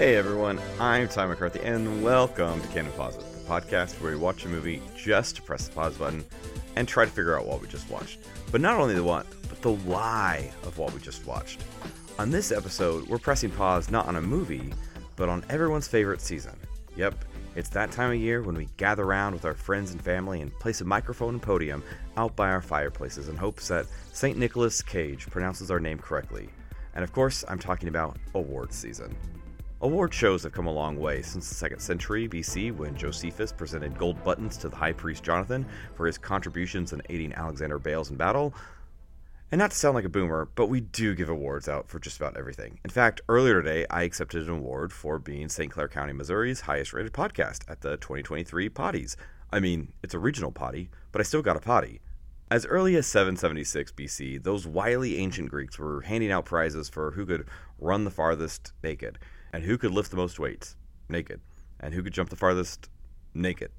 Hey everyone, I'm Ty McCarthy, and welcome to Canon Pause the podcast where we watch a movie just to press the pause button and try to figure out what we just watched. But not only the what, but the why of what we just watched. On this episode, we're pressing pause not on a movie, but on everyone's favorite season. Yep, it's that time of year when we gather around with our friends and family and place a microphone and podium out by our fireplaces in hopes that St. Nicholas Cage pronounces our name correctly. And of course, I'm talking about awards season. Award shows have come a long way since the 2nd century BC when Josephus presented gold buttons to the high priest Jonathan for his contributions in aiding Alexander Balas in battle. And not to sound like a boomer, but we do give awards out for just about everything. In fact, earlier today, I accepted an award for being St. Clair County, Missouri's highest rated podcast at the 2023 Potties. I mean, it's a regional potty, but I still got a potty. As early as 776 BC, those wily ancient Greeks were handing out prizes for who could run the farthest naked and who could lift the most weights naked, and who could jump the farthest naked.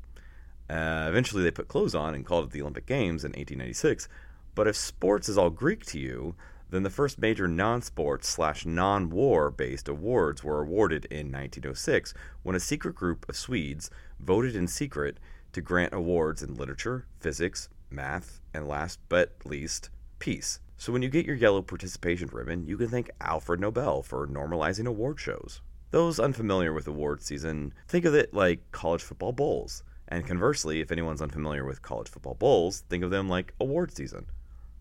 Uh, eventually, they put clothes on and called it the Olympic Games in 1896. But if sports is all Greek to you, then the first major non-sports slash non-war based awards were awarded in 1906 when a secret group of Swedes voted in secret to grant awards in literature, physics, math, and last but least, peace. So when you get your yellow participation ribbon, you can thank Alfred Nobel for normalizing award shows. Those unfamiliar with award season, think of it like college football bowls. And conversely, if anyone's unfamiliar with college football bowls, think of them like award season.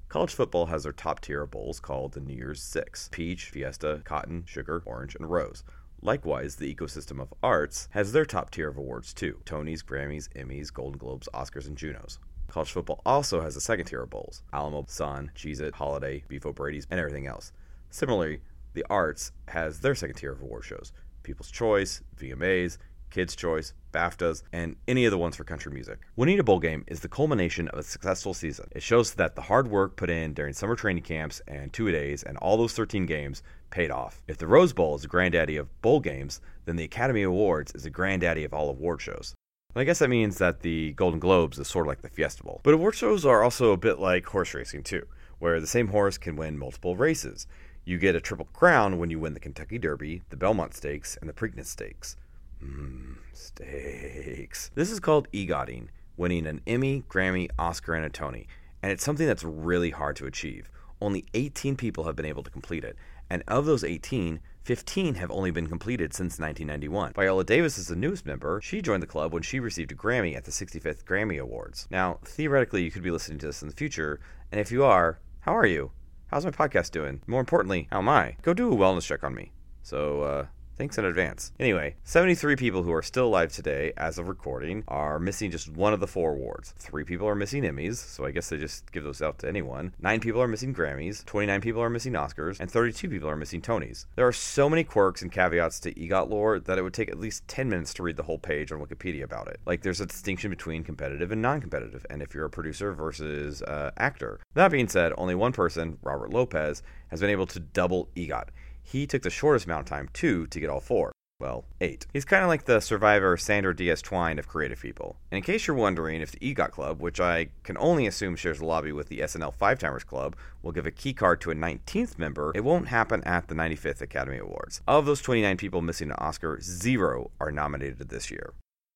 College football has their top tier of bowls called the New Year's Six peach, fiesta, cotton, sugar, orange, and rose. Likewise, the ecosystem of arts has their top tier of awards too Tonys, Grammys, Emmys, Golden Globes, Oscars, and Junos. College football also has a second tier of bowls Alamo, Sun, Cheez It, Holiday, Beef O'Brady's, and everything else. Similarly, the arts has their second tier of award shows People's Choice, VMAs, Kids' Choice, BAFTAs, and any of the ones for country music. Winning a bowl game is the culmination of a successful season. It shows that the hard work put in during summer training camps and two days and all those 13 games paid off. If the Rose Bowl is the granddaddy of bowl games, then the Academy Awards is the granddaddy of all award shows. I guess that means that the Golden Globes is sort of like the Fiesta Bowl. But award shows are also a bit like horse racing, too, where the same horse can win multiple races. You get a triple crown when you win the Kentucky Derby, the Belmont Stakes, and the Preakness Stakes. Mmm, stakes. This is called EGOTing, winning an Emmy, Grammy, Oscar, and a Tony. And it's something that's really hard to achieve. Only 18 people have been able to complete it. And of those 18, 15 have only been completed since 1991. Viola Davis is the newest member. She joined the club when she received a Grammy at the 65th Grammy Awards. Now, theoretically, you could be listening to this in the future, and if you are, how are you? How's my podcast doing? More importantly, how am I? Go do a wellness check on me. So, uh, Thanks in advance. Anyway, 73 people who are still alive today, as of recording, are missing just one of the four awards. Three people are missing Emmys, so I guess they just give those out to anyone. Nine people are missing Grammys, 29 people are missing Oscars, and 32 people are missing Tonys. There are so many quirks and caveats to EGOT lore that it would take at least 10 minutes to read the whole page on Wikipedia about it. Like, there's a distinction between competitive and non competitive, and if you're a producer versus uh, actor. That being said, only one person, Robert Lopez, has been able to double EGOT he took the shortest amount of time, two, to get all four. Well, eight. He's kind of like the survivor Sandra Diaz Twine of creative people. And in case you're wondering if the EGOT Club, which I can only assume shares a lobby with the SNL Five Timers Club, will give a key card to a 19th member, it won't happen at the 95th Academy Awards. Of those 29 people missing an Oscar, zero are nominated this year.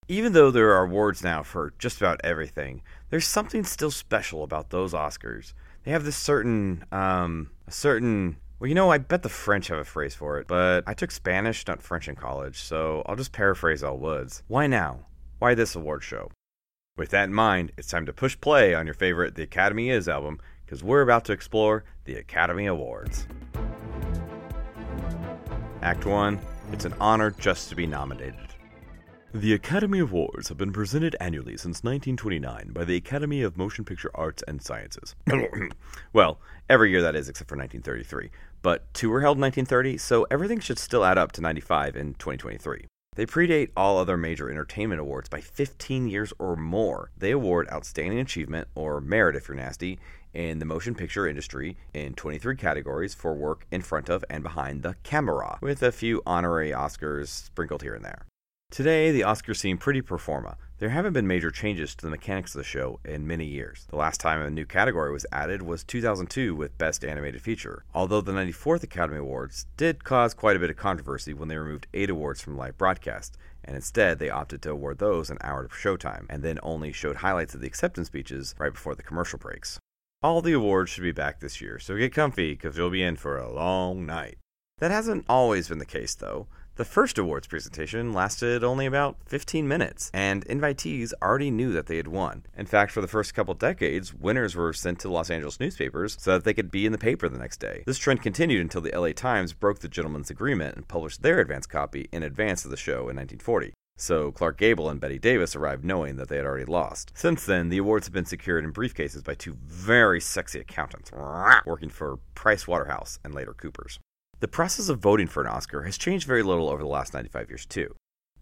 Even though there are awards now for just about everything, there's something still special about those Oscars. They have this certain, um, a certain well, you know, I bet the French have a phrase for it, but I took Spanish, not French in college, so I'll just paraphrase Elle Woods. Why now? Why this award show? With that in mind, it's time to push play on your favorite The Academy Is album, because we're about to explore the Academy Awards. Act 1 It's an honor just to be nominated. The Academy Awards have been presented annually since 1929 by the Academy of Motion Picture Arts and Sciences. well, every year that is, except for 1933. But two were held in 1930, so everything should still add up to 95 in 2023. They predate all other major entertainment awards by 15 years or more. They award outstanding achievement, or merit if you're nasty, in the motion picture industry in 23 categories for work in front of and behind the camera, with a few honorary Oscars sprinkled here and there. Today, the Oscars seem pretty pro forma. There haven't been major changes to the mechanics of the show in many years. The last time a new category was added was 2002 with Best Animated Feature, although the 94th Academy Awards did cause quite a bit of controversy when they removed eight awards from live broadcast, and instead they opted to award those an hour of showtime, and then only showed highlights of the acceptance speeches right before the commercial breaks. All the awards should be back this year, so get comfy because you'll be in for a long night. That hasn't always been the case, though. The first awards presentation lasted only about 15 minutes, and invitees already knew that they had won. In fact, for the first couple decades, winners were sent to Los Angeles newspapers so that they could be in the paper the next day. This trend continued until the LA Times broke the gentleman's agreement and published their advance copy in advance of the show in 1940. So Clark Gable and Bette Davis arrived knowing that they had already lost. Since then, the awards have been secured in briefcases by two very sexy accountants working for Price Waterhouse and later Coopers. The process of voting for an Oscar has changed very little over the last 95 years, too.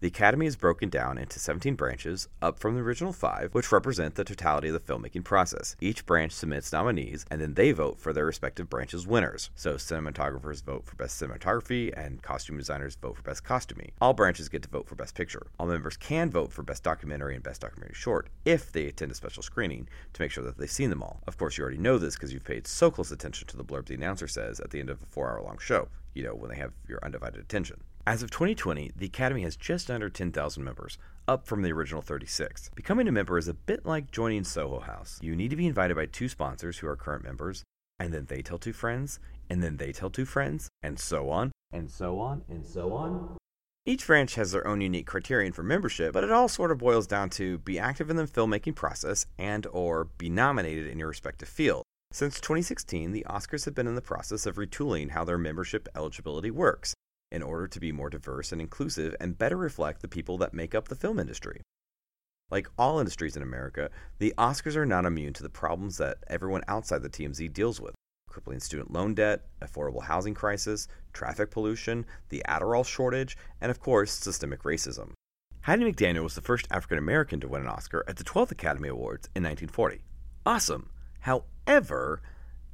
The Academy is broken down into 17 branches, up from the original five, which represent the totality of the filmmaking process. Each branch submits nominees, and then they vote for their respective branches' winners. So, cinematographers vote for Best Cinematography, and costume designers vote for Best Costuming. All branches get to vote for Best Picture. All members can vote for Best Documentary and Best Documentary Short if they attend a special screening to make sure that they've seen them all. Of course, you already know this because you've paid so close attention to the blurb the announcer says at the end of a four hour long show, you know, when they have your undivided attention. As of 2020, the Academy has just under 10,000 members, up from the original 36. Becoming a member is a bit like joining Soho House. You need to be invited by two sponsors who are current members, and then they tell two friends, and then they tell two friends, and so on, and so on, and so on. Each branch has their own unique criterion for membership, but it all sort of boils down to be active in the filmmaking process and or be nominated in your respective field. Since 2016, the Oscars have been in the process of retooling how their membership eligibility works in order to be more diverse and inclusive and better reflect the people that make up the film industry. Like all industries in America, the Oscars are not immune to the problems that everyone outside the TMZ deals with crippling student loan debt, affordable housing crisis, traffic pollution, the Adderall shortage, and of course, systemic racism. Hattie McDaniel was the first African American to win an Oscar at the 12th Academy Awards in 1940. Awesome! However,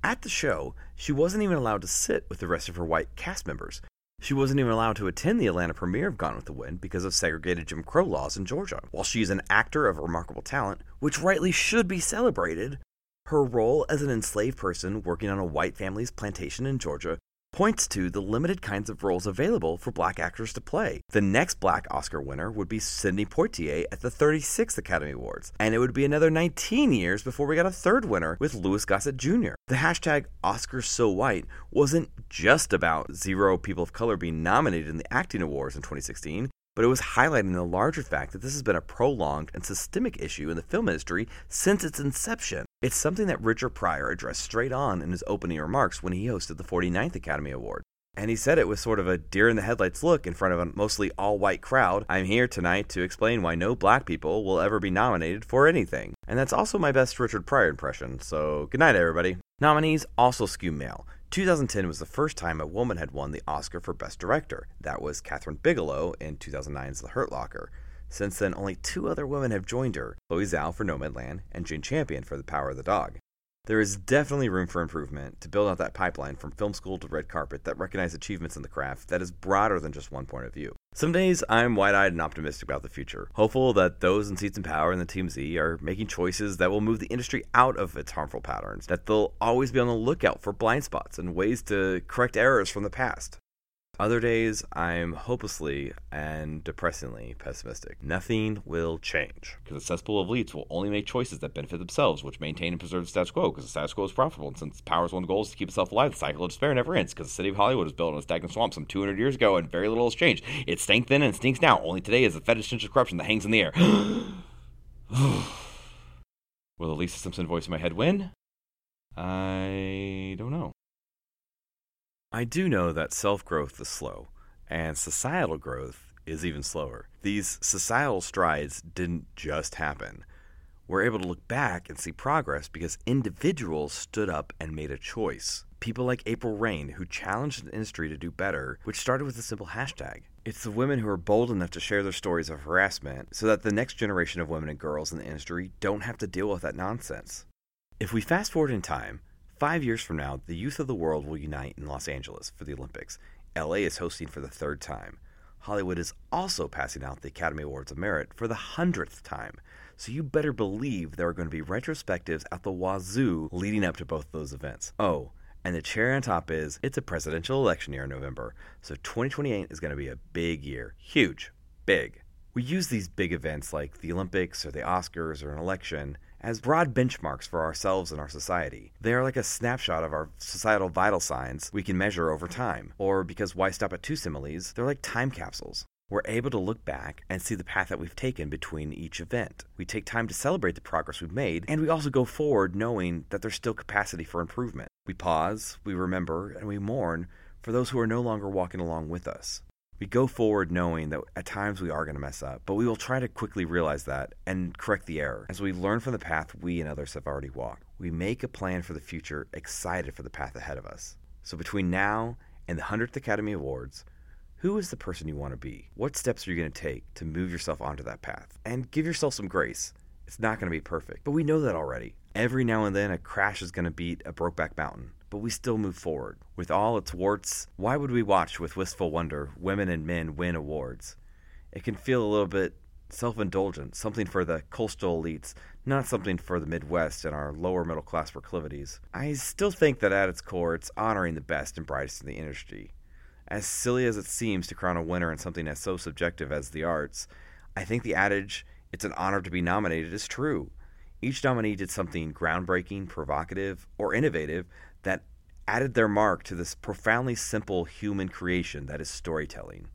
at the show, she wasn't even allowed to sit with the rest of her white cast members. She wasn't even allowed to attend the Atlanta premiere of Gone with the Wind because of segregated Jim Crow laws in Georgia. While she is an actor of remarkable talent, which rightly should be celebrated, her role as an enslaved person working on a white family's plantation in Georgia points to the limited kinds of roles available for black actors to play. The next black Oscar winner would be Sidney Poitier at the 36th Academy Awards, and it would be another 19 years before we got a third winner with Louis Gossett Jr. The hashtag Oscars So White wasn't just about zero people of color being nominated in the acting awards in 2016 but it was highlighting the larger fact that this has been a prolonged and systemic issue in the film industry since its inception. It's something that Richard Pryor addressed straight on in his opening remarks when he hosted the 49th Academy Award. And he said it with sort of a deer in the headlights look in front of a mostly all white crowd. I'm here tonight to explain why no black people will ever be nominated for anything. And that's also my best Richard Pryor impression, so good night, everybody. Nominees also skew male. 2010 was the first time a woman had won the Oscar for Best Director. That was Kathryn Bigelow in 2009's The Hurt Locker. Since then, only two other women have joined her Chloe Zhao for Nomadland and Jane Campion for The Power of the Dog. There is definitely room for improvement to build out that pipeline from film school to red carpet that recognize achievements in the craft that is broader than just one point of view. Some days I'm wide eyed and optimistic about the future, hopeful that those in seats and power in the TMZ are making choices that will move the industry out of its harmful patterns, that they'll always be on the lookout for blind spots and ways to correct errors from the past. Other days, I'm hopelessly and depressingly pessimistic. Nothing will change. Because the cesspool of elites will only make choices that benefit themselves, which maintain and preserve the status quo, because the status quo is profitable. And since power's one goal is to keep itself alive, the cycle of despair never ends, because the city of Hollywood was built on a stagnant swamp some 200 years ago, and very little has changed. It stank then and it stinks now. Only today is the fetish of corruption that hangs in the air. will the Lisa Simpson voice in my head win? I don't know. I do know that self growth is slow, and societal growth is even slower. These societal strides didn't just happen. We're able to look back and see progress because individuals stood up and made a choice. People like April Reign, who challenged the industry to do better, which started with a simple hashtag. It's the women who are bold enough to share their stories of harassment so that the next generation of women and girls in the industry don't have to deal with that nonsense. If we fast forward in time, Five years from now, the youth of the world will unite in Los Angeles for the Olympics. LA is hosting for the third time. Hollywood is also passing out the Academy Awards of Merit for the hundredth time. So you better believe there are going to be retrospectives at the wazoo leading up to both those events. Oh, and the cherry on top is it's a presidential election year in November. So 2028 is going to be a big year. Huge. Big. We use these big events like the Olympics or the Oscars or an election as broad benchmarks for ourselves and our society. They are like a snapshot of our societal vital signs we can measure over time. Or because why stop at two similes, they're like time capsules. We're able to look back and see the path that we've taken between each event. We take time to celebrate the progress we've made, and we also go forward knowing that there's still capacity for improvement. We pause, we remember, and we mourn for those who are no longer walking along with us. We go forward knowing that at times we are going to mess up, but we will try to quickly realize that and correct the error as we learn from the path we and others have already walked. We make a plan for the future, excited for the path ahead of us. So between now and the 100th Academy Awards, who is the person you want to be? What steps are you going to take to move yourself onto that path? And give yourself some grace. It's not going to be perfect, but we know that already. Every now and then, a crash is going to beat a Brokeback Mountain but we still move forward. With all its warts, why would we watch with wistful wonder women and men win awards? It can feel a little bit self indulgent, something for the coastal elites, not something for the Midwest and our lower middle class proclivities. I still think that at its core, it's honoring the best and brightest in the industry. As silly as it seems to crown a winner in something as so subjective as the arts, I think the adage, it's an honor to be nominated, is true. Each nominee did something groundbreaking, provocative, or innovative that added their mark to this profoundly simple human creation that is storytelling.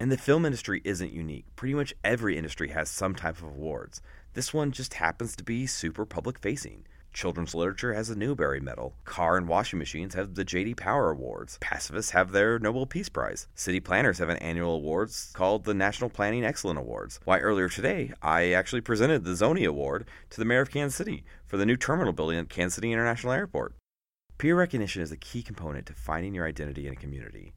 And the film industry isn't unique. Pretty much every industry has some type of awards. This one just happens to be super public facing. Children's literature has the Newbery Medal. Car and washing machines have the J.D. Power Awards. Pacifists have their Nobel Peace Prize. City planners have an annual awards called the National Planning Excellence Awards. Why, earlier today, I actually presented the Zony Award to the mayor of Kansas City for the new terminal building at Kansas City International Airport. Peer recognition is a key component to finding your identity in a community.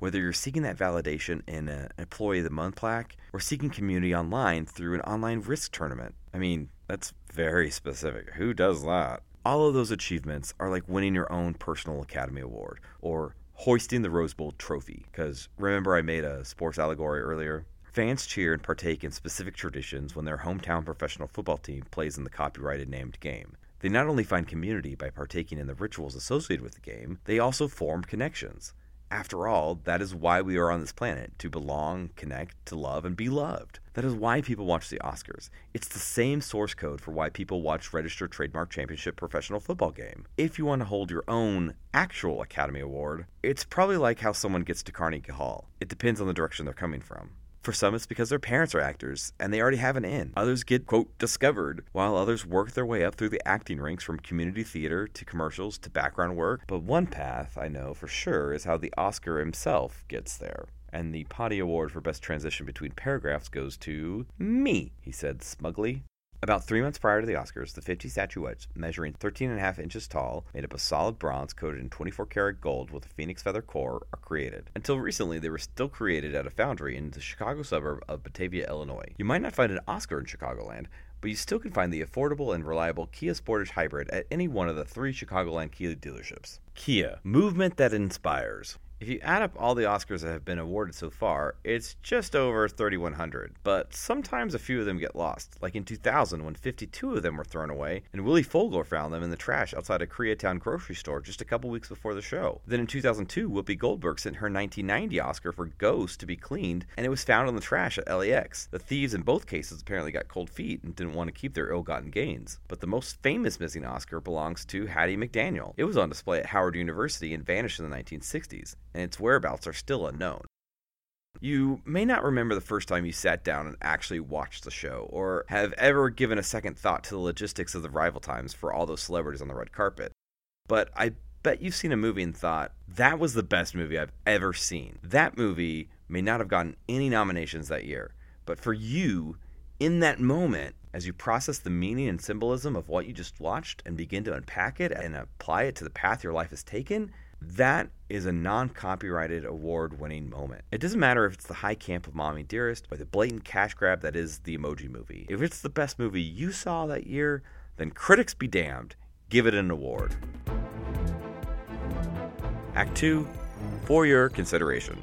Whether you're seeking that validation in an Employee of the Month plaque or seeking community online through an online risk tournament. I mean, that's very specific. Who does that? All of those achievements are like winning your own personal Academy Award or hoisting the Rose Bowl trophy. Because remember, I made a sports allegory earlier? Fans cheer and partake in specific traditions when their hometown professional football team plays in the copyrighted named game. They not only find community by partaking in the rituals associated with the game, they also form connections. After all, that is why we are on this planet to belong, connect, to love, and be loved. That is why people watch the Oscars. It's the same source code for why people watch registered trademark championship professional football game. If you want to hold your own actual Academy Award, it's probably like how someone gets to Carnegie Hall. It depends on the direction they're coming from. For some, it's because their parents are actors and they already have an in. Others get, quote, discovered, while others work their way up through the acting ranks from community theater to commercials to background work. But one path I know for sure is how the Oscar himself gets there. And the Potty Award for Best Transition Between Paragraphs goes to me, he said smugly. About three months prior to the Oscars, the 50 statuettes, measuring 13 and a half inches tall, made up of solid bronze coated in 24 karat gold with a phoenix feather core, are created. Until recently, they were still created at a foundry in the Chicago suburb of Batavia, Illinois. You might not find an Oscar in Chicagoland, but you still can find the affordable and reliable Kia Sportage Hybrid at any one of the three Chicagoland Kia dealerships. Kia, movement that inspires. If you add up all the Oscars that have been awarded so far, it's just over 3,100. But sometimes a few of them get lost, like in 2000 when 52 of them were thrown away, and Willie Fogler found them in the trash outside a Koreatown grocery store just a couple weeks before the show. Then in 2002, Whoopi Goldberg sent her 1990 Oscar for Ghost to be cleaned, and it was found in the trash at LAX. The thieves in both cases apparently got cold feet and didn't want to keep their ill gotten gains. But the most famous missing Oscar belongs to Hattie McDaniel. It was on display at Howard University and vanished in the 1960s and its whereabouts are still unknown. You may not remember the first time you sat down and actually watched the show, or have ever given a second thought to the logistics of the rival times for all those celebrities on the red carpet. But I bet you've seen a movie and thought, that was the best movie I've ever seen. That movie may not have gotten any nominations that year, but for you, in that moment, as you process the meaning and symbolism of what you just watched and begin to unpack it and apply it to the path your life has taken, that is a non copyrighted award winning moment. It doesn't matter if it's the high camp of Mommy Dearest or the blatant cash grab that is the emoji movie. If it's the best movie you saw that year, then critics be damned. Give it an award. Act 2 For your consideration.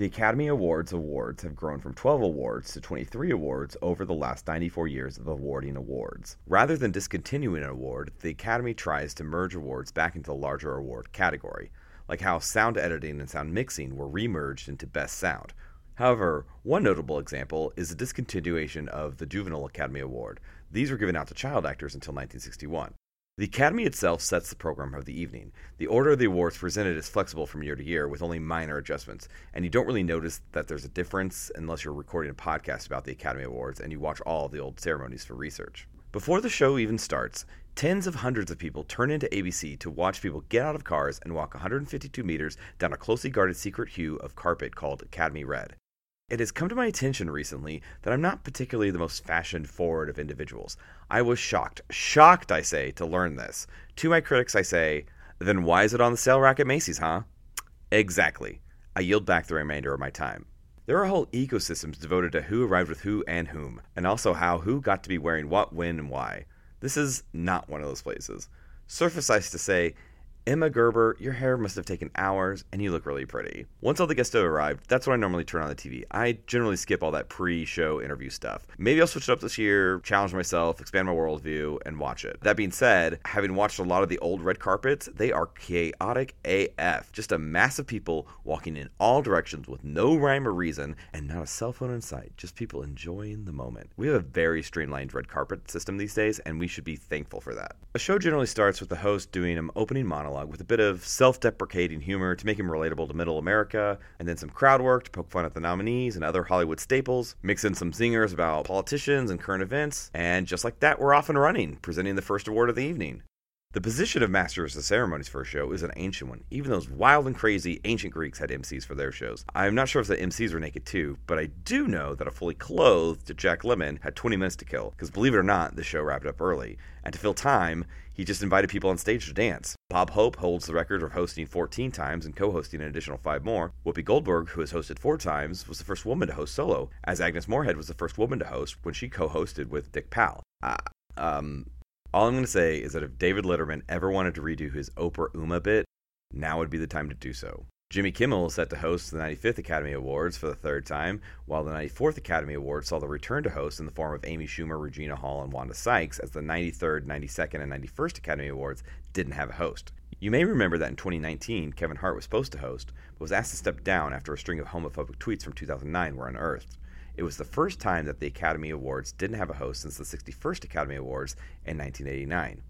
The Academy Awards awards have grown from 12 awards to 23 awards over the last 94 years of awarding awards. Rather than discontinuing an award, the Academy tries to merge awards back into the larger award category, like how sound editing and sound mixing were remerged into Best Sound. However, one notable example is the discontinuation of the Juvenile Academy Award. These were given out to child actors until 1961. The Academy itself sets the program of the evening. The order of the awards presented is flexible from year to year with only minor adjustments, and you don't really notice that there's a difference unless you're recording a podcast about the Academy Awards and you watch all the old ceremonies for research. Before the show even starts, tens of hundreds of people turn into ABC to watch people get out of cars and walk 152 meters down a closely guarded secret hue of carpet called Academy Red. It has come to my attention recently that I'm not particularly the most fashion forward of individuals. I was shocked, shocked, I say, to learn this. To my critics, I say, then why is it on the sale rack at Macy's, huh? Exactly. I yield back the remainder of my time. There are whole ecosystems devoted to who arrived with who and whom, and also how who got to be wearing what, when, and why. This is not one of those places. Surface Suffice to say, Emma Gerber, your hair must have taken hours and you look really pretty. Once all the guests have arrived, that's when I normally turn on the TV. I generally skip all that pre show interview stuff. Maybe I'll switch it up this year, challenge myself, expand my worldview, and watch it. That being said, having watched a lot of the old red carpets, they are chaotic AF. Just a mass of people walking in all directions with no rhyme or reason and not a cell phone in sight, just people enjoying the moment. We have a very streamlined red carpet system these days, and we should be thankful for that. A show generally starts with the host doing an opening monologue monologue with a bit of self deprecating humor to make him relatable to middle America, and then some crowd work to poke fun at the nominees and other Hollywood staples, mix in some zingers about politicians and current events, and just like that, we're off and running, presenting the first award of the evening. The position of Masters of the Ceremonies for a show is an ancient one. Even those wild and crazy ancient Greeks had MCs for their shows. I'm not sure if the MCs were naked too, but I do know that a fully clothed Jack Lemmon had 20 minutes to kill, because believe it or not, the show wrapped up early. And to fill time, he just invited people on stage to dance. Bob Hope holds the record of hosting 14 times and co hosting an additional five more. Whoopi Goldberg, who has hosted four times, was the first woman to host solo, as Agnes Moorehead was the first woman to host when she co hosted with Dick Powell. Uh, um, all I'm going to say is that if David Letterman ever wanted to redo his Oprah Uma bit, now would be the time to do so. Jimmy Kimmel is set to host the 95th Academy Awards for the third time, while the 94th Academy Awards saw the return to host in the form of Amy Schumer, Regina Hall, and Wanda Sykes, as the 93rd, 92nd, and 91st Academy Awards didn't have a host. You may remember that in 2019, Kevin Hart was supposed to host, but was asked to step down after a string of homophobic tweets from 2009 were unearthed. It was the first time that the Academy Awards didn't have a host since the 61st Academy Awards in 1989.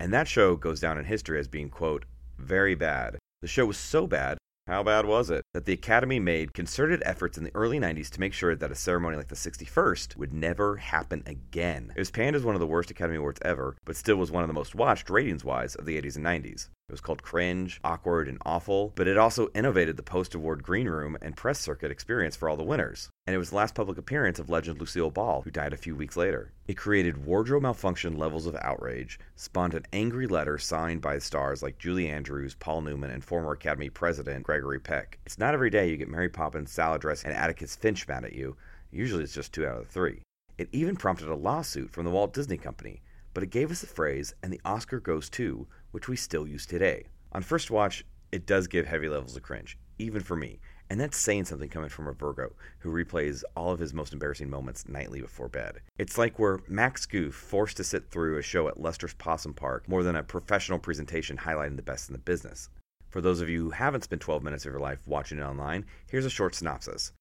And that show goes down in history as being, quote, very bad. The show was so bad how bad was it? That the Academy made concerted efforts in the early 90s to make sure that a ceremony like the 61st would never happen again. It was panned as one of the worst Academy Awards ever, but still was one of the most watched ratings wise of the 80s and 90s. It was called cringe, awkward, and awful, but it also innovated the post award green room and press circuit experience for all the winners. And it was the last public appearance of legend Lucille Ball, who died a few weeks later. It created wardrobe malfunction levels of outrage, spawned an angry letter signed by stars like Julie Andrews, Paul Newman, and former Academy President Gregory Peck. It's not every day you get Mary Poppins, salad dress, and Atticus Finch mad at you. Usually it's just two out of the three. It even prompted a lawsuit from the Walt Disney Company, but it gave us the phrase, and the Oscar goes to, which we still use today. On first watch, it does give heavy levels of cringe, even for me. And that's saying something coming from a Virgo who replays all of his most embarrassing moments nightly before bed. It's like we're Max Goof forced to sit through a show at Lester's Possum Park more than a professional presentation highlighting the best in the business. For those of you who haven't spent 12 minutes of your life watching it online, here's a short synopsis.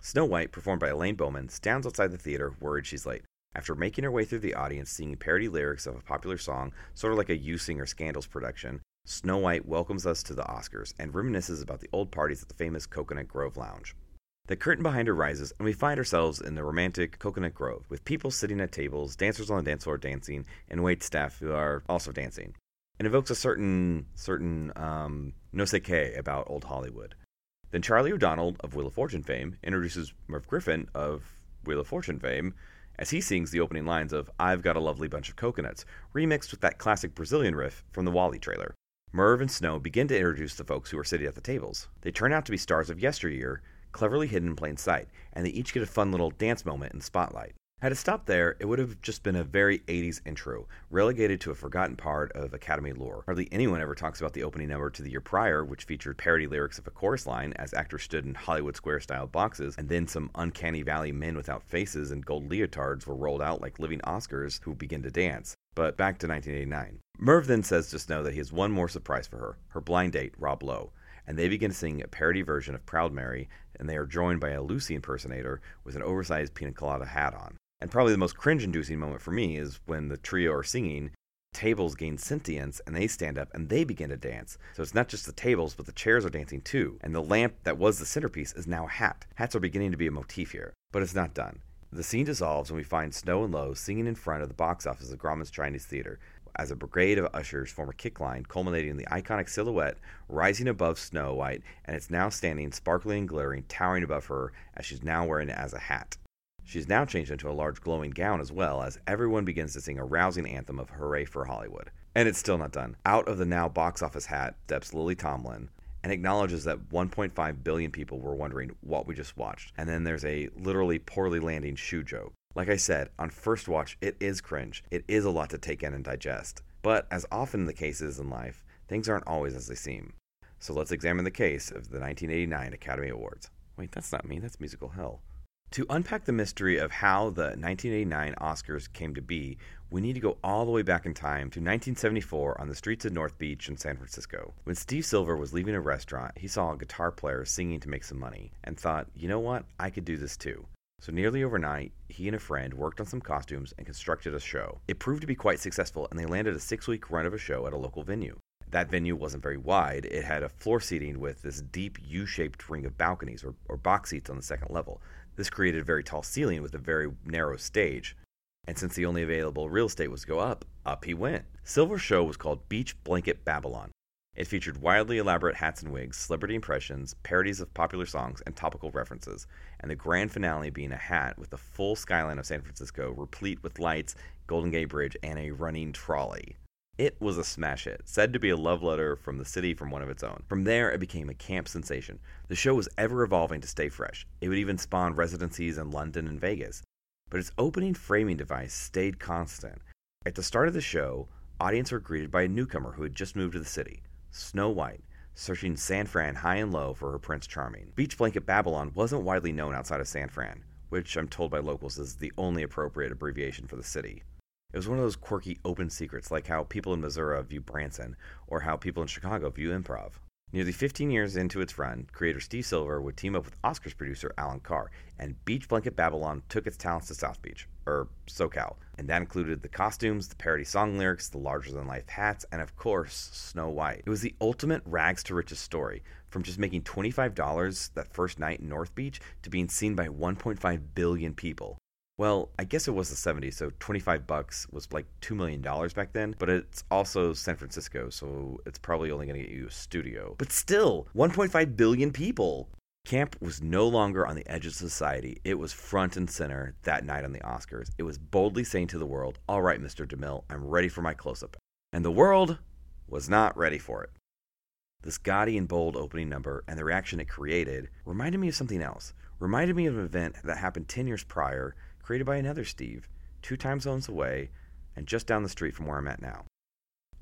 Snow White, performed by Elaine Bowman, stands outside the theater worried she's late. After making her way through the audience singing parody lyrics of a popular song, sort of like a You Scandals production, Snow White welcomes us to the Oscars and reminisces about the old parties at the famous Coconut Grove Lounge. The curtain behind her rises, and we find ourselves in the romantic Coconut Grove, with people sitting at tables, dancers on the dance floor dancing, and wait staff who are also dancing. It evokes a certain certain um, no sé qué about old Hollywood. Then Charlie O'Donnell of Wheel of Fortune fame introduces Merv Griffin of Wheel of Fortune fame as he sings the opening lines of I've Got a Lovely Bunch of Coconuts, remixed with that classic Brazilian riff from the WALL-E trailer. Merv and Snow begin to introduce the folks who are sitting at the tables. They turn out to be stars of yesteryear, cleverly hidden in plain sight, and they each get a fun little dance moment in the spotlight. Had it stopped there, it would have just been a very 80s intro, relegated to a forgotten part of Academy lore. Hardly anyone ever talks about the opening number to the year prior, which featured parody lyrics of a chorus line as actors stood in Hollywood Square style boxes, and then some uncanny valley men without faces and gold leotards were rolled out like living Oscars who begin to dance. But back to 1989. Merv then says just know that he has one more surprise for her her blind date, Rob Lowe and they begin to sing a parody version of Proud Mary, and they are joined by a Lucy impersonator with an oversized pina colada hat on. And probably the most cringe inducing moment for me is when the trio are singing, tables gain sentience and they stand up and they begin to dance. So it's not just the tables, but the chairs are dancing too. And the lamp that was the centerpiece is now a hat. Hats are beginning to be a motif here, but it's not done. The scene dissolves and we find Snow and Lowe singing in front of the box office of Grauman's Chinese Theater as a brigade of ushers form a kick line, culminating in the iconic silhouette rising above Snow White, and it's now standing sparkling and glittering, towering above her as she's now wearing it as a hat. She's now changed into a large glowing gown as well, as everyone begins to sing a rousing anthem of Hooray for Hollywood. And it's still not done. Out of the now box office hat steps Lily Tomlin and acknowledges that 1.5 billion people were wondering what we just watched. And then there's a literally poorly landing shoe joke. Like I said, on first watch, it is cringe. It is a lot to take in and digest. But as often the case is in life, things aren't always as they seem. So let's examine the case of the 1989 Academy Awards. Wait, that's not me, that's musical hell. To unpack the mystery of how the 1989 Oscars came to be, we need to go all the way back in time to 1974 on the streets of North Beach in San Francisco. When Steve Silver was leaving a restaurant, he saw a guitar player singing to make some money and thought, you know what, I could do this too. So, nearly overnight, he and a friend worked on some costumes and constructed a show. It proved to be quite successful, and they landed a six week run of a show at a local venue. That venue wasn't very wide. It had a floor seating with this deep U shaped ring of balconies or, or box seats on the second level. This created a very tall ceiling with a very narrow stage. And since the only available real estate was to go up, up he went. Silver's show was called Beach Blanket Babylon. It featured wildly elaborate hats and wigs, celebrity impressions, parodies of popular songs, and topical references, and the grand finale being a hat with the full skyline of San Francisco, replete with lights, Golden Gate Bridge, and a running trolley. It was a smash hit, said to be a love letter from the city from one of its own. From there, it became a camp sensation. The show was ever evolving to stay fresh. It would even spawn residencies in London and Vegas. But its opening framing device stayed constant. At the start of the show, audience were greeted by a newcomer who had just moved to the city, Snow White, searching San Fran high and low for her Prince Charming. Beach Blanket Babylon wasn't widely known outside of San Fran, which I'm told by locals is the only appropriate abbreviation for the city. It was one of those quirky open secrets, like how people in Missouri view Branson, or how people in Chicago view improv. Nearly 15 years into its run, creator Steve Silver would team up with Oscars producer Allan Carr, and Beach Blanket Babylon took its talents to South Beach, or SoCal, and that included the costumes, the parody song lyrics, the larger than life hats, and of course, Snow White. It was the ultimate rags to riches story, from just making $25 that first night in North Beach to being seen by 1.5 billion people. Well, I guess it was the 70s, so 25 bucks was like 2 million dollars back then, but it's also San Francisco, so it's probably only going to get you a studio. But still, 1.5 billion people. Camp was no longer on the edge of society. It was front and center that night on the Oscars. It was boldly saying to the world, "All right, Mr. DeMille, I'm ready for my close-up." And the world was not ready for it. This gaudy and bold opening number and the reaction it created reminded me of something else. Reminded me of an event that happened 10 years prior created by another Steve, two time zones away, and just down the street from where I'm at now.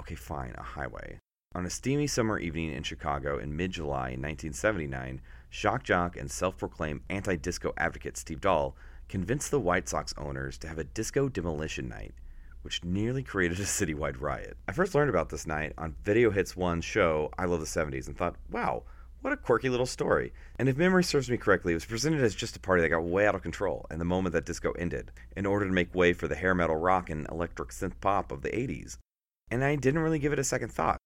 Okay, fine, a highway. On a steamy summer evening in Chicago in mid July 1979, shock jock and self proclaimed anti disco advocate Steve Dahl convinced the White Sox owners to have a disco demolition night, which nearly created a citywide riot. I first learned about this night on Video Hits One's show, I Love the 70s, and thought, wow, what a quirky little story. And if memory serves me correctly, it was presented as just a party that got way out of control and the moment that disco ended, in order to make way for the hair metal rock and electric synth pop of the 80s. And I didn't really give it a second thought.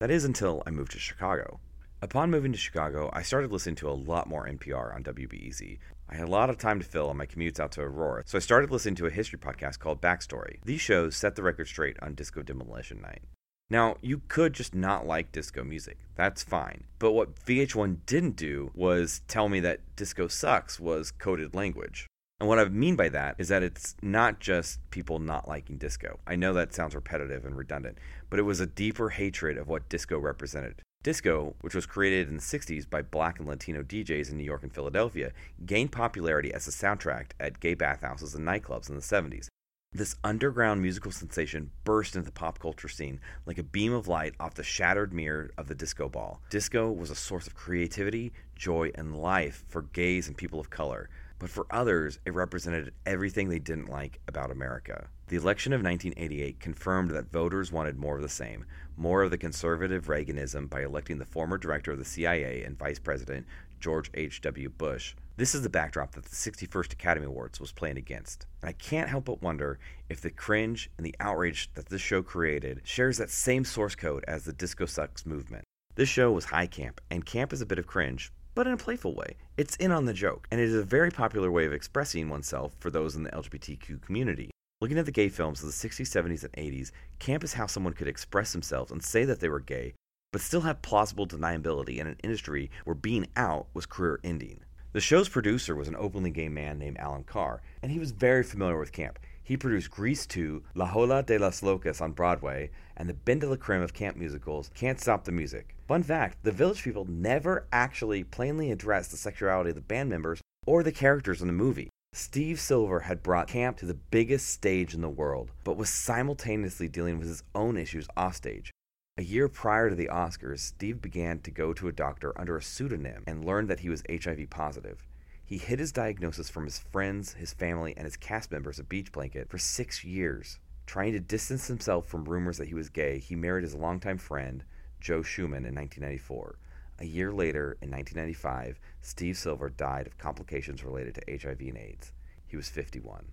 That is until I moved to Chicago. Upon moving to Chicago, I started listening to a lot more NPR on WBEZ. I had a lot of time to fill on my commutes out to Aurora, so I started listening to a history podcast called Backstory. These shows set the record straight on Disco Demolition Night. Now, you could just not like disco music. That's fine. But what VH1 didn't do was tell me that disco sucks was coded language. And what I mean by that is that it's not just people not liking disco. I know that sounds repetitive and redundant, but it was a deeper hatred of what disco represented. Disco, which was created in the 60s by black and Latino DJs in New York and Philadelphia, gained popularity as a soundtrack at gay bathhouses and nightclubs in the 70s. This underground musical sensation burst into the pop culture scene like a beam of light off the shattered mirror of the disco ball. Disco was a source of creativity, joy, and life for gays and people of color, but for others, it represented everything they didn't like about America. The election of 1988 confirmed that voters wanted more of the same, more of the conservative Reaganism by electing the former director of the CIA and vice president, George H.W. Bush, this is the backdrop that the 61st Academy Awards was playing against. And I can't help but wonder if the cringe and the outrage that this show created shares that same source code as the Disco Sucks movement. This show was high camp, and camp is a bit of cringe, but in a playful way. It's in on the joke, and it is a very popular way of expressing oneself for those in the LGBTQ community. Looking at the gay films of the 60s, 70s, and 80s, camp is how someone could express themselves and say that they were gay, but still have plausible deniability in an industry where being out was career ending. The show's producer was an openly gay man named Allan Carr, and he was very familiar with camp. He produced Grease 2, La Cage aux Folles on Broadway, and the Ben de la Creme of camp musicals, Can't Stop the Music. Fun fact the Village People never actually plainly addressed the sexuality of the band members or the characters in the movie. Steve Silver had brought camp to the biggest stage in the world, but was simultaneously dealing with his own issues offstage. A year prior to the Oscars, Steve began to go to a doctor under a pseudonym and learned that he was HIV positive. He hid his diagnosis from his friends, his family, and his cast members at Beach Blanket for six years. Trying to distance himself from rumors that he was gay, he married his longtime friend, Jo Schuman, in 1994. A year later, in 1995, Steve Silver died of complications related to HIV and AIDS. He was 51.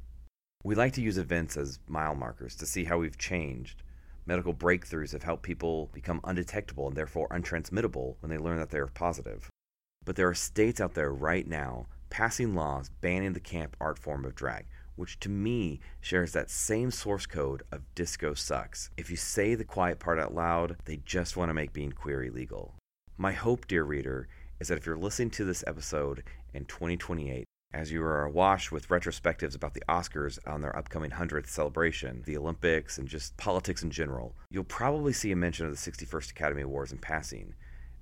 We like to use events as mile markers to see how we've changed Medical breakthroughs have helped people become undetectable and therefore untransmittable when they learn that they are positive. But there are states out there right now passing laws banning the camp art form of drag, which to me shares that same source code of disco sucks. If you say the quiet part out loud, they just want to make being queer illegal. My hope, dear reader, is that if you're listening to this episode in 2028, as you are awash with retrospectives about the Oscars on their upcoming 100th celebration, the Olympics, and just politics in general, you'll probably see a mention of the 61st Academy Awards in passing.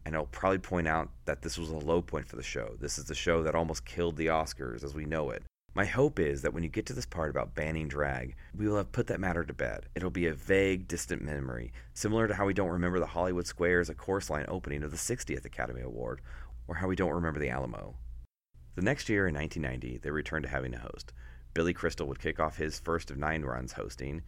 And it'll probably point out that this was a low point for the show. This is the show that almost killed the Oscars as we know it. My hope is that when you get to this part about banning drag, we will have put that matter to bed. It'll be a vague, distant memory, similar to how we don't remember the Hollywood Squares a chorus line opening of the 60th Academy Award, or how we don't remember the Alamo. The next year, in 1990, they returned to having a host. Billy Crystal would kick off his first of nine runs hosting.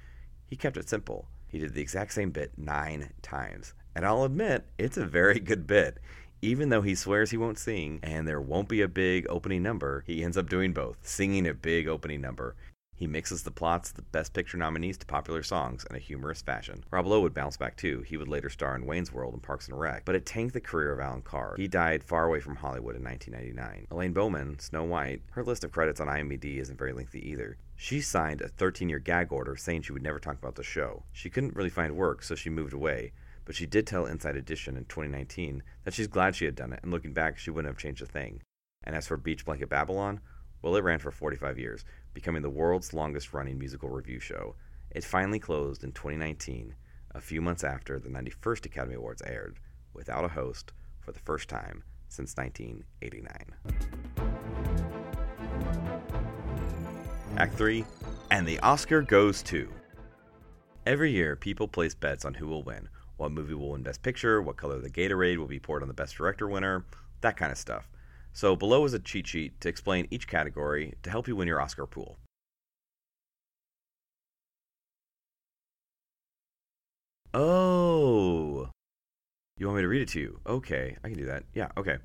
He kept it simple. He did the exact same bit nine times. And I'll admit, it's a very good bit. Even though he swears he won't sing and there won't be a big opening number, he ends up doing both, singing a big opening number. He mixes the plots of the Best Picture nominees to popular songs in a humorous fashion. Rob Lowe would bounce back too. He would later star in Wayne's World and Parks and Rec, but it tanked the career of Allan Carr. He died far away from Hollywood in 1999. Elaine Bowman, Snow White, her list of credits on IMDb isn't very lengthy either. She signed a 13 year gag order saying she would never talk about the show. She couldn't really find work, so she moved away but she did tell Inside Edition in 2019 that she's glad she had done it, and looking back, she wouldn't have changed a thing. And as for Beach Blanket Babylon, well, it ran for 45 years, becoming the world's longest running musical review show. It finally closed in 2019, a few months after the 91st Academy Awards aired, without a host for the first time since 1989. Act 3 And the Oscar goes to. Every year, people place bets on who will win, what movie will win Best Picture, what color the Gatorade will be poured on the Best Director winner, that kind of stuff. So below is a cheat sheet to explain each category to help you win your Oscar pool. Oh. You want me to read it to you? Okay, I can do that. Yeah, okay.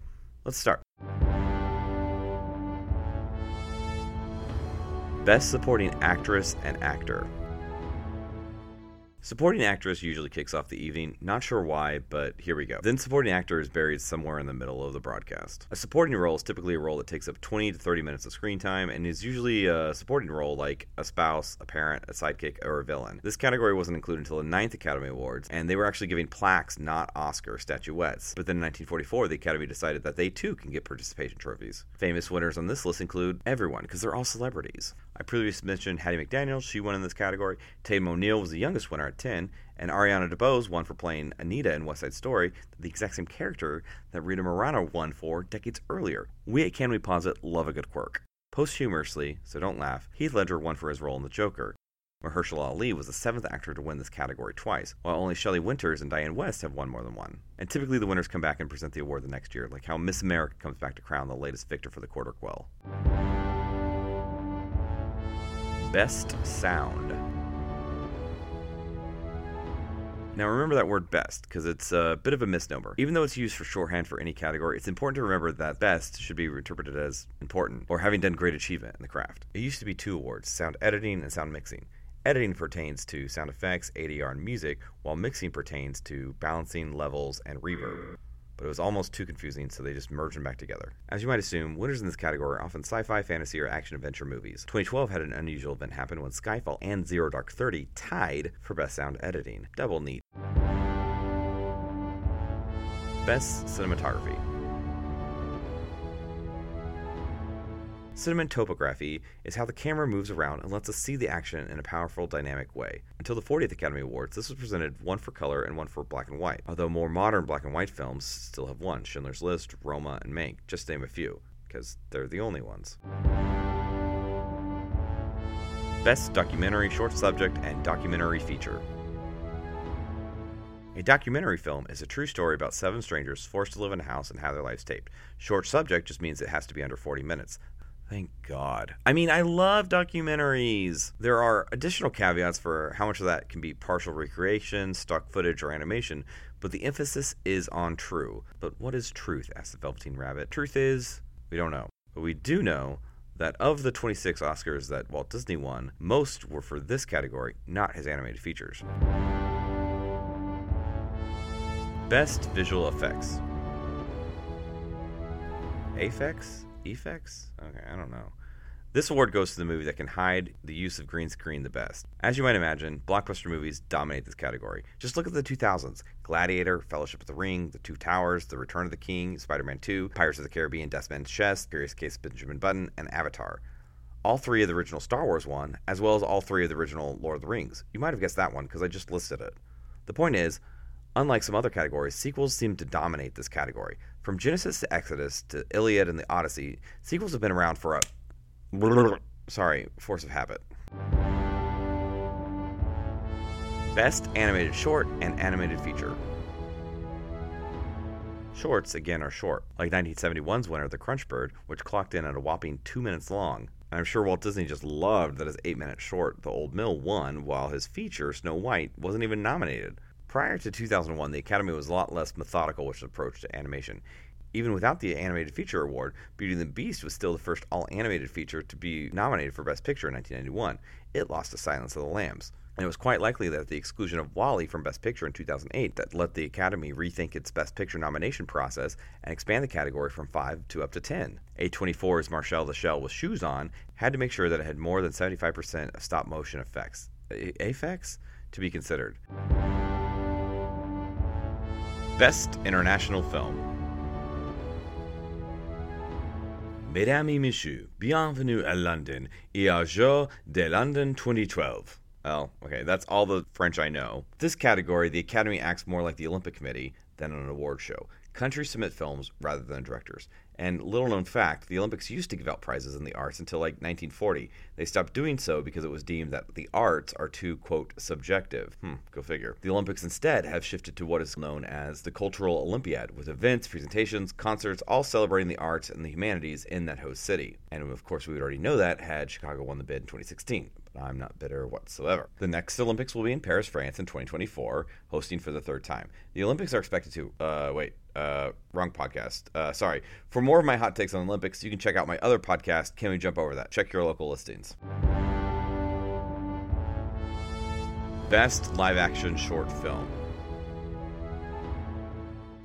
Let's start. Best Supporting Actress and Actor. Supporting actress usually kicks off the evening. Not sure why, but here we go. Then supporting actor is buried somewhere in the middle of the broadcast. A supporting role is typically a role that takes up 20 to 30 minutes of screen time and is usually a supporting role like a spouse, a parent, a sidekick, or a villain. This category wasn't included until the 9th Academy Awards, and they were actually giving plaques, not Oscar statuettes. But then in 1944, the Academy decided that they too can get participation trophies. Famous winners on this list include everyone, because they're all celebrities. I previously mentioned Hattie McDaniel, she won in this category. Tatum O'Neal was the youngest winner at 10, and Ariana DeBose won for playing Anita in West Side Story, the exact same character that Rita Moreno won for decades earlier. We at Can We Posit love a good quirk. Posthumously, so don't laugh, Heath Ledger won for his role in The Joker. Mahershala Ali was the seventh actor to win this category twice, while only Shelley Winters and Dianne Wiest have won more than one. And typically the winners come back and present the award the next year, like how Miss America comes back to crown the latest victor for the Quarter Quell. Best Sound. Now remember that word best, because it's a bit of a misnomer. Even though it's used for shorthand for any category, it's important to remember that best should be interpreted as important, or having done great achievement in the craft. It used to be two awards, sound editing and sound mixing. Editing pertains to sound effects, ADR, and music, while mixing pertains to balancing, levels, and reverb but it was almost too confusing, so they just merged them back together. As you might assume, winners in this category are often sci fi, fantasy, or action adventure movies. 2012 had an unusual event happen when Skyfall and Zero Dark Thirty tied for Best Sound Editing. Double neat. Best Cinematography. Cinematography is how the camera moves around and lets us see the action in a powerful, dynamic way. Until the 40th Academy Awards, this was presented one for color and one for black and white, although more modern black and white films still have one Schindler's List, Roma, and Mank, just to name a few, because they're the only ones. Best Documentary Short Subject and Documentary Feature. A documentary film is a true story about seven strangers forced to live in a house and have their lives taped. Short subject just means it has to be under 40 minutes. Thank God. I mean, I love documentaries. There are additional caveats for how much of that can be partial recreation, stock footage, or animation, but the emphasis is on true. But what is truth? asked the Velveteen Rabbit. Truth is, we don't know. But we do know that of the 26 Oscars that Walt Disney won, most were for this category, not his animated features. Best Visual Effects. Aphex? Effects? Okay, I don't know. This award goes to the movie that can hide the use of green screen the best. As you might imagine, blockbuster movies dominate this category. Just look at the 2000s Gladiator, Fellowship of the Ring, The Two Towers, The Return of the King, Spider Man 2, Pirates of the Caribbean, Dead Man's Chest, Curious Case of Benjamin Button, and Avatar. All three of the original Star Wars won, as well as all three of the original Lord of the Rings. You might have guessed that one because I just listed it. The point is, unlike some other categories, sequels seem to dominate this category. From Genesis to Exodus to Iliad and the Odyssey, sequels have been around for a sorry, force of habit. Best animated short and animated feature. Shorts, again, are short, like 1971's winner, The Crunch Bird, which clocked in at a whopping two minutes long. And I'm sure Walt Disney just loved that his eight minute short, The Old Mill, won, while his feature, Snow White, wasn't even nominated. Prior to 2001, the Academy was a lot less methodical with its approach to animation. Even without the Animated Feature Award, Beauty and the Beast was still the first all animated feature to be nominated for Best Picture in 1991. It lost to Silence of the Lambs. And it was quite likely that the exclusion of WALL-E from Best Picture in 2008 that let the Academy rethink its Best Picture nomination process and expand the category from 5 to up to 10. A24's Marcel the with Shoes On had to make sure that it had more than 75% of stop motion effects. effects? To be considered. Best International Film. Mesdames et messieurs, bienvenue à London et au Jour de London 2012. Oh, okay, that's all the French I know. This category, the Academy acts more like the Olympic Committee than an award show. Countries submit films rather than directors. And little known fact, the Olympics used to give out prizes in the arts until like 1940. They stopped doing so because it was deemed that the arts are too, quote, subjective. Hmm, go figure. The Olympics instead have shifted to what is known as the Cultural Olympiad, with events, presentations, concerts, all celebrating the arts and the humanities in that host city. And of course, we would already know that had Chicago won the bid in 2016. I'm not bitter whatsoever. The next Olympics will be in Paris, France in 2024, hosting for the third time. The Olympics are expected to, uh, wait, uh, wrong podcast. Uh, sorry. For more of my hot takes on Olympics, you can check out my other podcast, Can We Jump Over That? Check your local listings. Best live action short film.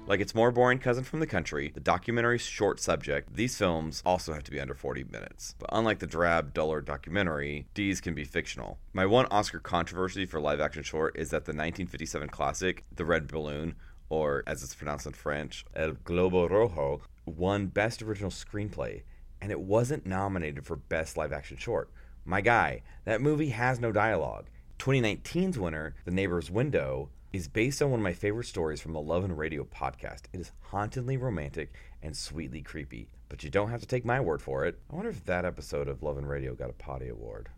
Like its more boring cousin from the country, the documentary's short subject, these films also have to be under 40 minutes. But unlike the drab, duller documentary, these can be fictional. My one Oscar controversy for live action short is that the 1957 classic, The Red Balloon, or as it's pronounced in French, El Globo Rojo, won Best Original Screenplay, and it wasn't nominated for Best Live Action Short. My guy, that movie has no dialogue. 2019's winner, The Neighbor's Window, is based on one of my favorite stories from the Love and Radio podcast. It is hauntingly romantic and sweetly creepy, but you don't have to take my word for it. I wonder if that episode of Love and Radio got a potty award.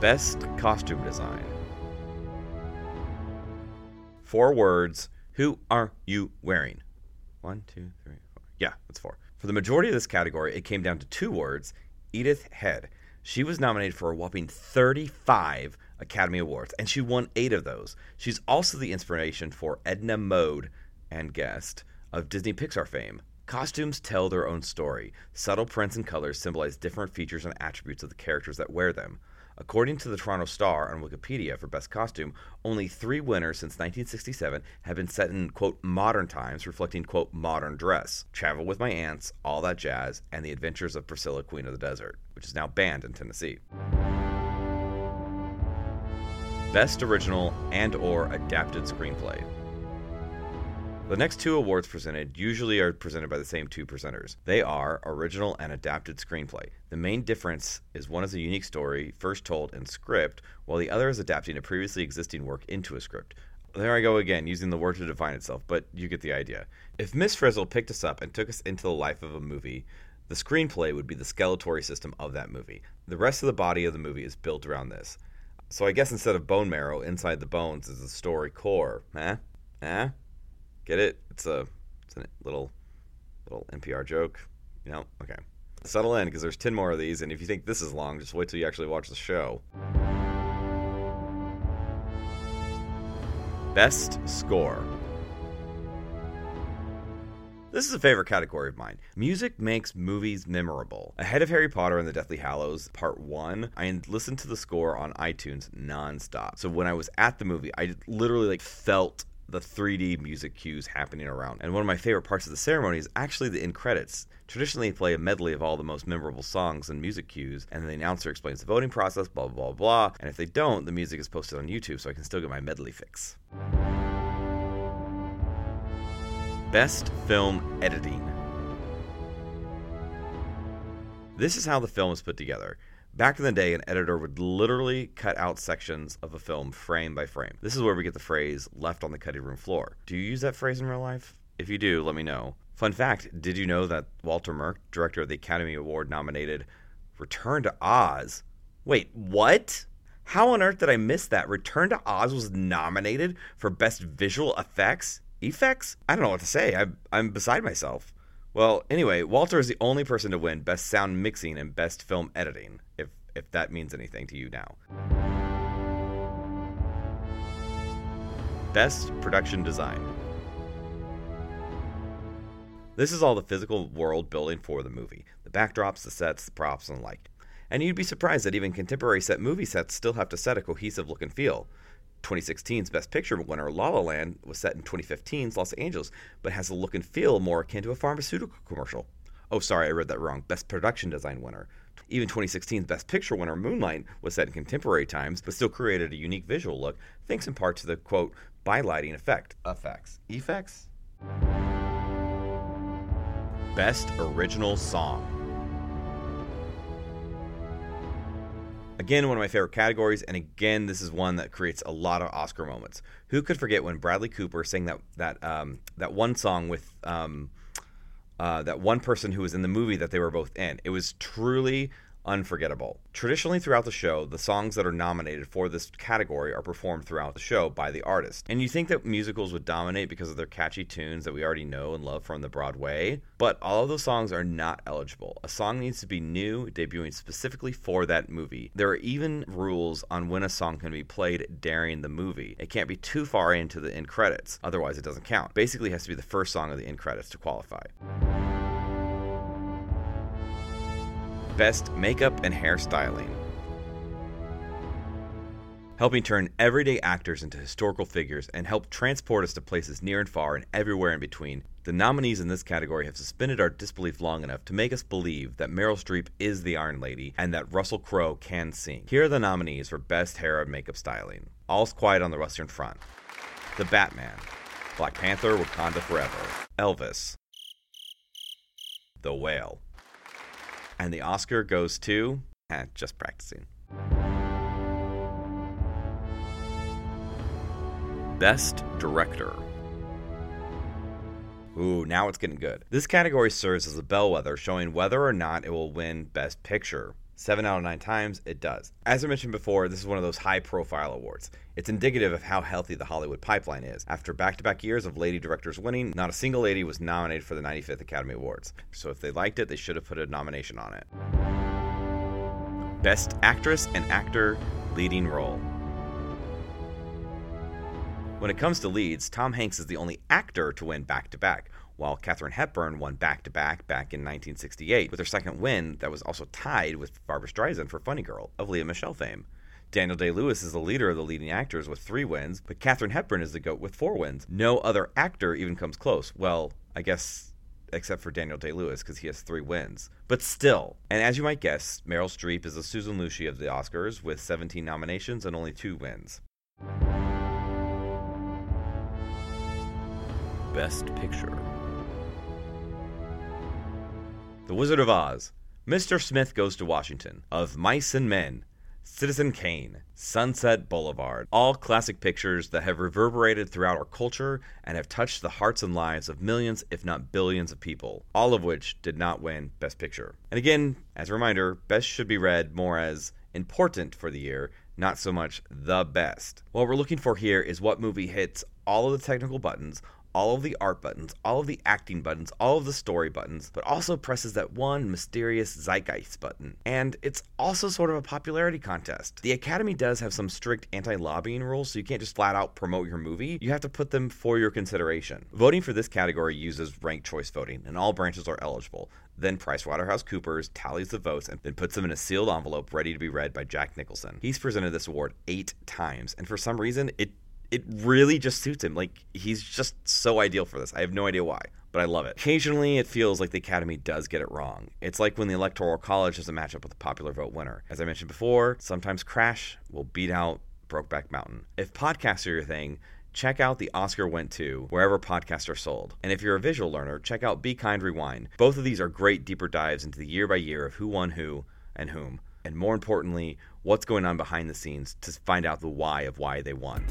Best costume design. Four words. Who are you wearing? One, two, three, four. Yeah, that's four. For the majority of this category, it came down to two words Edith Head. She was nominated for a whopping 35 Academy Awards, and she won eight of those. She's also the inspiration for Edna Mode and guest of Disney Pixar fame. Costumes tell their own story. Subtle prints and colors symbolize different features and attributes of the characters that wear them. According to the Toronto Star on Wikipedia for Best Costume, only three winners since 1967 have been set in, quote, modern times, reflecting, quote, modern dress. Travel with My Aunts, All That Jazz, and The Adventures of Priscilla, Queen of the Desert, which is now banned in Tennessee. Best Original and or Adapted Screenplay. The next two awards presented usually are presented by the same two presenters. They are original and adapted screenplay. The main difference is one is a unique story, first told in script, while the other is adapting a previously existing work into a script. There I go again, using the word to define itself, but you get the idea. If Miss Frizzle picked us up and took us into the life of a movie, the screenplay would be the skeletal system of that movie. The rest of the body of the movie is built around this. So I guess instead of bone marrow, inside the bones is the story core. Eh? Eh? Get it? It's a it's a little little NPR joke. You know? Okay. Settle in because there's 10 more of these, and if you think this is long, just wait till you actually watch the show. Best Score. This is a favorite category of mine. Music makes movies memorable. Ahead of Harry Potter and the Deathly Hallows Part 1, I listened to the score on iTunes nonstop. So when I was at the movie, I literally like felt the 3D music cues happening around. And one of my favorite parts of the ceremony is actually the end credits. Traditionally, they play a medley of all the most memorable songs and music cues, and then the announcer explains the voting process, blah, blah, blah, blah. And if they don't, the music is posted on YouTube so I can still get my medley fix. Best Film Editing. This is how the film is put together. Back in the day, an editor would literally cut out sections of a film frame by frame. This is where we get the phrase left on the cutting room floor. Do you use that phrase in real life? If you do, let me know. Fun fact did you know that Walter Murch, director of the Academy Award nominated Return to Oz? Wait, what? How on earth did I miss that? Return to Oz was nominated for Best Visual Effects? Effects? I don't know what to say. I'm, I'm beside myself. Well, anyway, Walter is the only person to win Best Sound Mixing and Best Film Editing, if if that means anything to you now. Best Production Design. This is all the physical world building for the movie the backdrops, the sets, the props, and the like. And you'd be surprised that even contemporary set movie sets still have to set a cohesive look and feel. 2016's Best Picture winner La La Land was set in 2015's Los Angeles, but has a look and feel more akin to a pharmaceutical commercial. Oh, sorry, I read that wrong. Best Production Design winner. Even 2016's Best Picture winner Moonlight was set in contemporary times, but still created a unique visual look, thanks in part to the quote, bylighting effect. Effects. Effects? Best Original Song. Again, one of my favorite categories, and again, this is one that creates a lot of Oscar moments. Who could forget when Bradley Cooper sang that that um, that one song with um, uh, that one person who was in the movie that they were both in? It was truly unforgettable. Traditionally, throughout the show, the songs that are nominated for this category are performed throughout the show by the artist. And you think that musicals would dominate because of their catchy tunes that we already know and love from the Broadway, but all of those songs are not eligible. A song needs to be new, debuting specifically for that movie. There are even rules on when a song can be played during the movie. It can't be too far into the end credits, otherwise, it doesn't count. Basically, it has to be the first song of the end credits to qualify. Best Makeup and Hairstyling. Helping turn everyday actors into historical figures and help transport us to places near and far and everywhere in between, the nominees in this category have suspended our disbelief long enough to make us believe that Meryl Streep is the Iron Lady and that Russell Crowe can sing. Here are the nominees for Best Hair and Makeup Styling All's Quiet on the Western Front, The Batman, Black Panther Wakanda Forever, Elvis, The Whale. And the Oscar goes to. Eh, just practicing. Best Director. Ooh, now it's getting good. This category serves as a bellwether showing whether or not it will win Best Picture. Seven out of nine times, it does. As I mentioned before, this is one of those high profile awards. It's indicative of how healthy the Hollywood pipeline is. After back to back years of lady directors winning, not a single lady was nominated for the 95th Academy Awards. So if they liked it, they should have put a nomination on it. Best Actress and Actor Leading Role. When it comes to leads, Tom Hanks is the only actor to win back to back, while Katharine Hepburn won back to back back in 1968 with her second win that was also tied with Barbra Streisand for Funny Girl of Lea Michele fame. Daniel Day Lewis is the leader of the leading actors with three wins, but Katharine Hepburn is the GOAT with four wins. No other actor even comes close. Well, I guess except for Daniel Day Lewis because he has three wins. But still, and as you might guess, Meryl Streep is the Susan Lucci of the Oscars with 17 nominations and only two wins. Best Picture The Wizard of Oz. Mr. Smith Goes to Washington. Of Mice and Men. Citizen Kane, Sunset Boulevard, all classic pictures that have reverberated throughout our culture and have touched the hearts and lives of millions, if not billions, of people, all of which did not win Best Picture. And again, as a reminder, Best should be read more as important for the year, not so much the best. What we're looking for here is what movie hits all of the technical buttons, all of the art buttons, all of the acting buttons, all of the story buttons, but also presses that one mysterious zeitgeist button. And it's also sort of a popularity contest. The Academy does have some strict anti lobbying rules, so you can't just flat out promote your movie. You have to put them for your consideration. Voting for this category uses ranked choice voting, and all branches are eligible. Then PricewaterhouseCoopers tallies the votes and then puts them in a sealed envelope ready to be read by Jack Nicholson. He's presented this award eight times, and for some reason, it it really just suits him. Like he's just so ideal for this. I have no idea why, but I love it. Occasionally, it feels like the Academy does get it wrong. It's like when the Electoral College doesn't match up with a popular vote winner. As I mentioned before, sometimes Crash will beat out Brokeback Mountain. If podcasts are your thing, check out the Oscar Went To wherever podcasts are sold. And if you're a visual learner, check out Be Kind Rewind. Both of these are great deeper dives into the year by year of who won who and whom. And more importantly, what's going on behind the scenes to find out the why of why they won.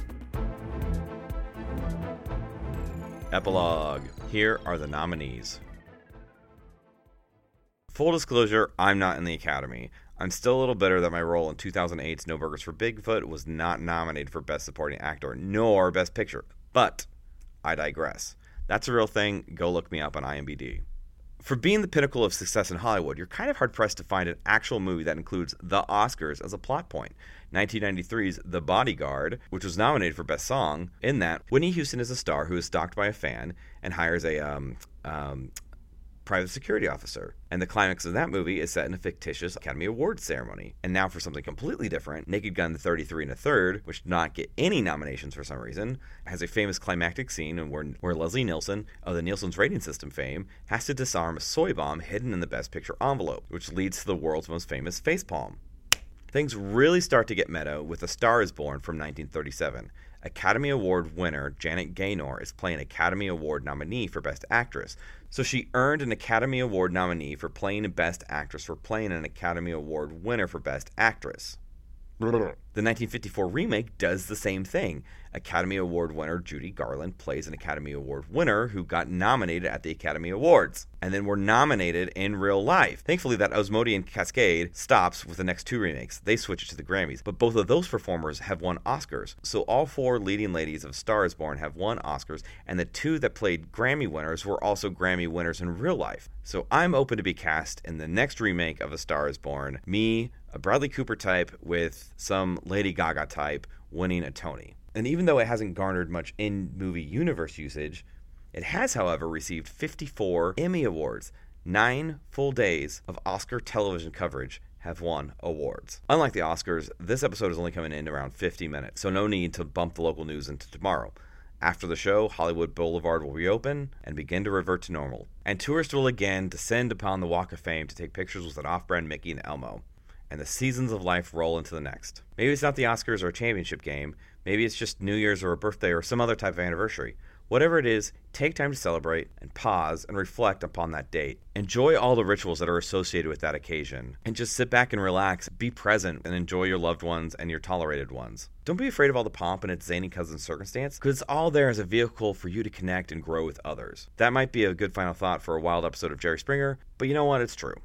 Epilogue. Here are the nominees. Full disclosure, I'm not in the Academy. I'm still a little bitter that my role in 2008's No Burgers for Bigfoot was not nominated for Best Supporting Actor nor Best Picture. But I digress. That's a real thing. Go look me up on IMDb. For being the pinnacle of success in Hollywood, you're kind of hard pressed to find an actual movie that includes the Oscars as a plot point. 1993's The Bodyguard, which was nominated for Best Song, in that Whitney Houston is a star who is stalked by a fan and hires a um, um, private security officer. And the climax of that movie is set in a fictitious Academy Awards ceremony. And now for something completely different, Naked Gun 33 and a Third, which did not get any nominations for some reason, has a famous climactic scene where, where Leslie Nielsen of the Nielsen's rating system fame has to disarm a soy bomb hidden in the Best Picture envelope, which leads to the world's most famous facepalm. Things really start to get meta with A Star is Born from 1937. Academy Award winner Janet Gaynor is playing Academy Award nominee for Best Actress. So she earned an Academy Award nominee for playing Best Actress for playing an Academy Award winner for Best Actress. The 1954 remake does the same thing. Academy Award winner Judy Garland plays an Academy Award winner who got nominated at the Academy Awards and then were nominated in real life. Thankfully, that Asmodean cascade stops with the next two remakes. They switch it to the Grammys, but both of those performers have won Oscars. So all four leading ladies of Star is Born have won Oscars, and the two that played Grammy winners were also Grammy winners in real life. So I'm open to be cast in the next remake of A Star is Born. Me, a Bradley Cooper type with some Lady Gaga type winning a Tony. And even though it hasn't garnered much in movie universe usage, it has, however, received 54 Emmy Awards. Nine full days of Oscar television coverage have won awards. Unlike the Oscars, this episode is only coming in around 50 minutes, so no need to bump the local news into tomorrow. After the show, Hollywood Boulevard will reopen and begin to revert to normal, and tourists will again descend upon the Walk of Fame to take pictures with an off brand Mickey and Elmo and the seasons of life roll into the next. Maybe it's not the Oscars or a championship game. Maybe it's just New Year's or a birthday or some other type of anniversary. Whatever it is, take time to celebrate and pause and reflect upon that date. Enjoy all the rituals that are associated with that occasion and just sit back and relax, be present, and enjoy your loved ones and your tolerated ones. Don't be afraid of all the pomp and its zany cousin circumstance because it's all there as a vehicle for you to connect and grow with others. That might be a good final thought for a wild episode of Jerry Springer, but you know what? It's true.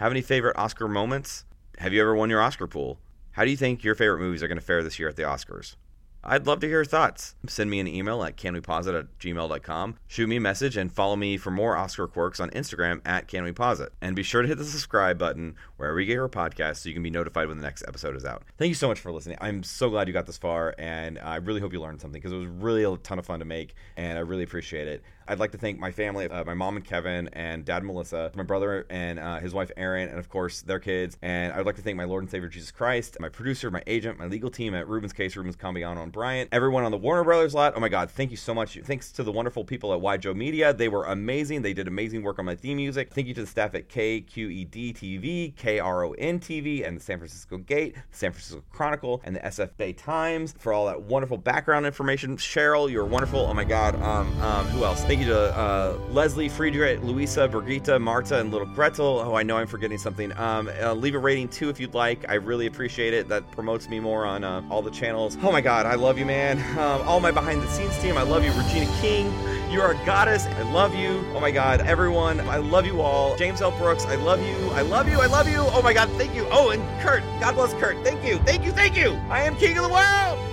Have any favorite Oscar moments? Have you ever won your Oscar pool? How do you think your favorite movies are going to fare this year at the Oscars? I'd love to hear your thoughts. Send me an email at canwepausit at gmail.com. Shoot me a message and follow me for more Oscar quirks on Instagram at canwepausit. And be sure to hit the subscribe button wherever you get your podcast so you can be notified when the next episode is out. Thank you so much for listening. I'm so glad you got this far, and I really hope you learned something because it was really a ton of fun to make, and I really appreciate it. I'd like to thank my family, uh, my mom and Kevin, and dad Melissa, my brother and uh, his wife Erin, and of course their kids. And I'd like to thank my Lord and Savior Jesus Christ, my producer, my agent, my legal team at Ruben's Case, Ruben's Cambiano Bryant, everyone on the Warner Brothers lot. Oh my God, thank you so much. Thanks to the wonderful people at Wide Joe Media. They were amazing. They did amazing work on my theme music. Thank you to the staff at KQED TV, KRON TV, and the San Francisco Gate, the San Francisco Chronicle, and the SF Bay Times for all that wonderful background information. Cheryl, you're wonderful. Oh my God. Um, um, who else? Thank you to uh, Liesl, Friedrich, Louisa, Brigitta, Marta, and little Gretl. Oh, I know I'm forgetting something. Um, uh, leave a rating too if you'd like. I really appreciate it. That promotes me more on uh, all the channels. Oh my God, I love you, man. Um, all my behind the scenes team, I love you. Regina King, you're a goddess. I love you. Oh my God, everyone, I love you all. James L. Brooks, I love you. I love you. I love you. Oh my God, thank you. Oh, and Kurt, God bless Kurt. Thank you. Thank you. Thank you. I am king of the world.